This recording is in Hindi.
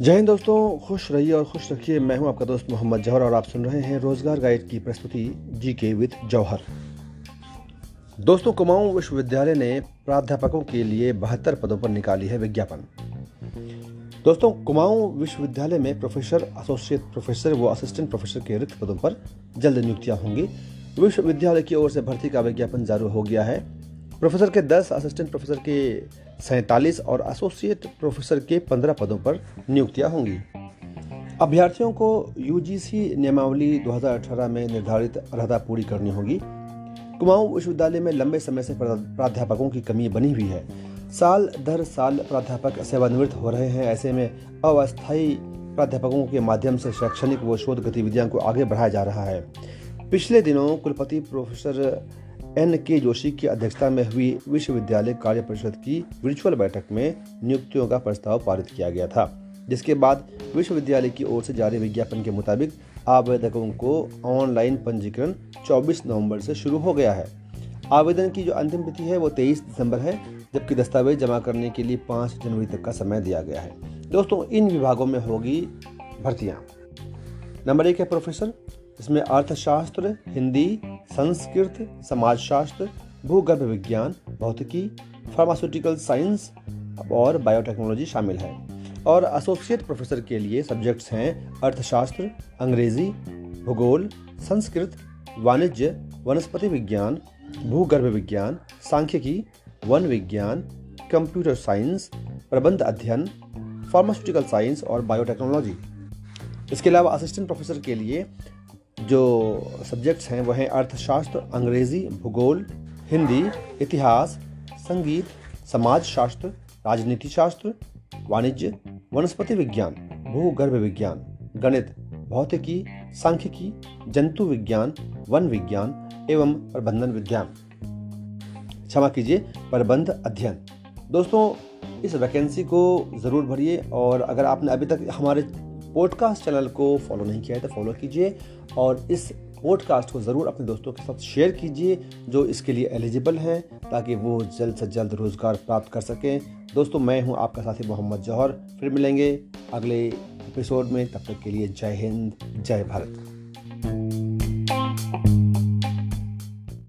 जय हिंद दोस्तों, खुश रहिए और खुश रखिए। मैं हूँ आपका दोस्त मोहम्मद जौहर और आप सुन रहे हैं रोज़गार गाइड की प्रस्तुति जी के विद जौहर। दोस्तों, कुमाऊं विश्वविद्यालय ने प्राध्यापकों के लिए बहत्तर पदों पर निकाली है विज्ञापन। दोस्तों, कुमाऊं विश्वविद्यालय में प्रोफेसर, एसोसिएट प्रोफेसर व असिस्टेंट प्रोफेसर के रिक्त पदों पर जल्द नियुक्तियाँ होंगी। विश्वविद्यालय की ओर से भर्ती का विज्ञापन जारी हो गया है। प्रोफेसर के 10 असिस्टेंट प्रोफेसर के सैंतालीस और एसोसिएट प्रोफेसर के 15 पदों पर नियुक्तियाँ होंगी। अभ्यर्थियों को यूजीसी नियमावली 2018 में निर्धारित अर्हता पूरी करनी होगी। कुमाऊं विश्वविद्यालय में लंबे समय से प्राध्यापकों की कमी बनी हुई है। साल दर साल प्राध्यापक सेवानिवृत्त हो रहे हैं। ऐसे में अस्थायी प्राध्यापकों के माध्यम से शैक्षणिक व शोध गतिविधियों को आगे बढ़ाया जा रहा है। पिछले दिनों कुलपति प्रोफेसर एन के जोशी की अध्यक्षता में हुई विश्वविद्यालय कार्य परिषद की वर्चुअल बैठक में नियुक्तियों का प्रस्ताव पारित किया गया था, जिसके बाद विश्वविद्यालय की ओर से जारी विज्ञापन के मुताबिक आवेदकों को ऑनलाइन पंजीकरण 24 नवंबर से शुरू हो गया है। आवेदन की जो अंतिम तिथि है, वो 23 दिसंबर है, जबकि दस्तावेज़ जमा करने के लिए 5 जनवरी तक का समय दिया गया है। दोस्तों, इन विभागों में होगी भर्तियाँ। नंबर एक है प्रोफेसर इसमें अर्थशास्त्र, हिंदी संस्कृत, समाजशास्त्र, भूगर्भ विज्ञान, भौतिकी फार्मास्यूटिकल साइंस और बायोटेक्नोलॉजी शामिल है। और एसोसिएट प्रोफेसर के लिए सब्जेक्ट्स हैं अर्थशास्त्र, अंग्रेज़ी, भूगोल, संस्कृत, वाणिज्य, वनस्पति विज्ञान, भूगर्भ विज्ञान, सांख्यिकी, वन विज्ञान कंप्यूटर साइंस प्रबंध अध्ययन फार्मास्यूटिकल साइंस और बायोटेक्नोलॉजी इसके अलावा असिस्टेंट प्रोफेसर के लिए जो सब्जेक्ट्स हैं वह हैं अर्थशास्त्र, अंग्रेज़ी, भूगोल, हिंदी, इतिहास, संगीत समाज शास्त्र राजनीति शास्त्र वाणिज्य, वनस्पति विज्ञान, भूगर्भ विज्ञान, गणित, भौतिकी, सांख्यिकी, जंतु विज्ञान, वन विज्ञान एवं प्रबंधन विज्ञान। क्षमा कीजिए, प्रबंध अध्ययन। दोस्तों, इस वैकेंसी को ज़रूर भरिए और अगर आपने अभी तक हमारे पॉडकास्ट चैनल को फॉलो नहीं किया है तो फॉलो कीजिए और इस पॉडकास्ट को ज़रूर अपने दोस्तों के साथ शेयर कीजिए जो इसके लिए एलिजिबल हैं ताकि वो जल्द से जल्द रोज़गार प्राप्त कर सकें। दोस्तों, मैं हूँ आपका साथी मोहम्मद जौहर। फिर मिलेंगे अगले एपिसोड में। तब तक के लिए जय हिंद, जय भारत।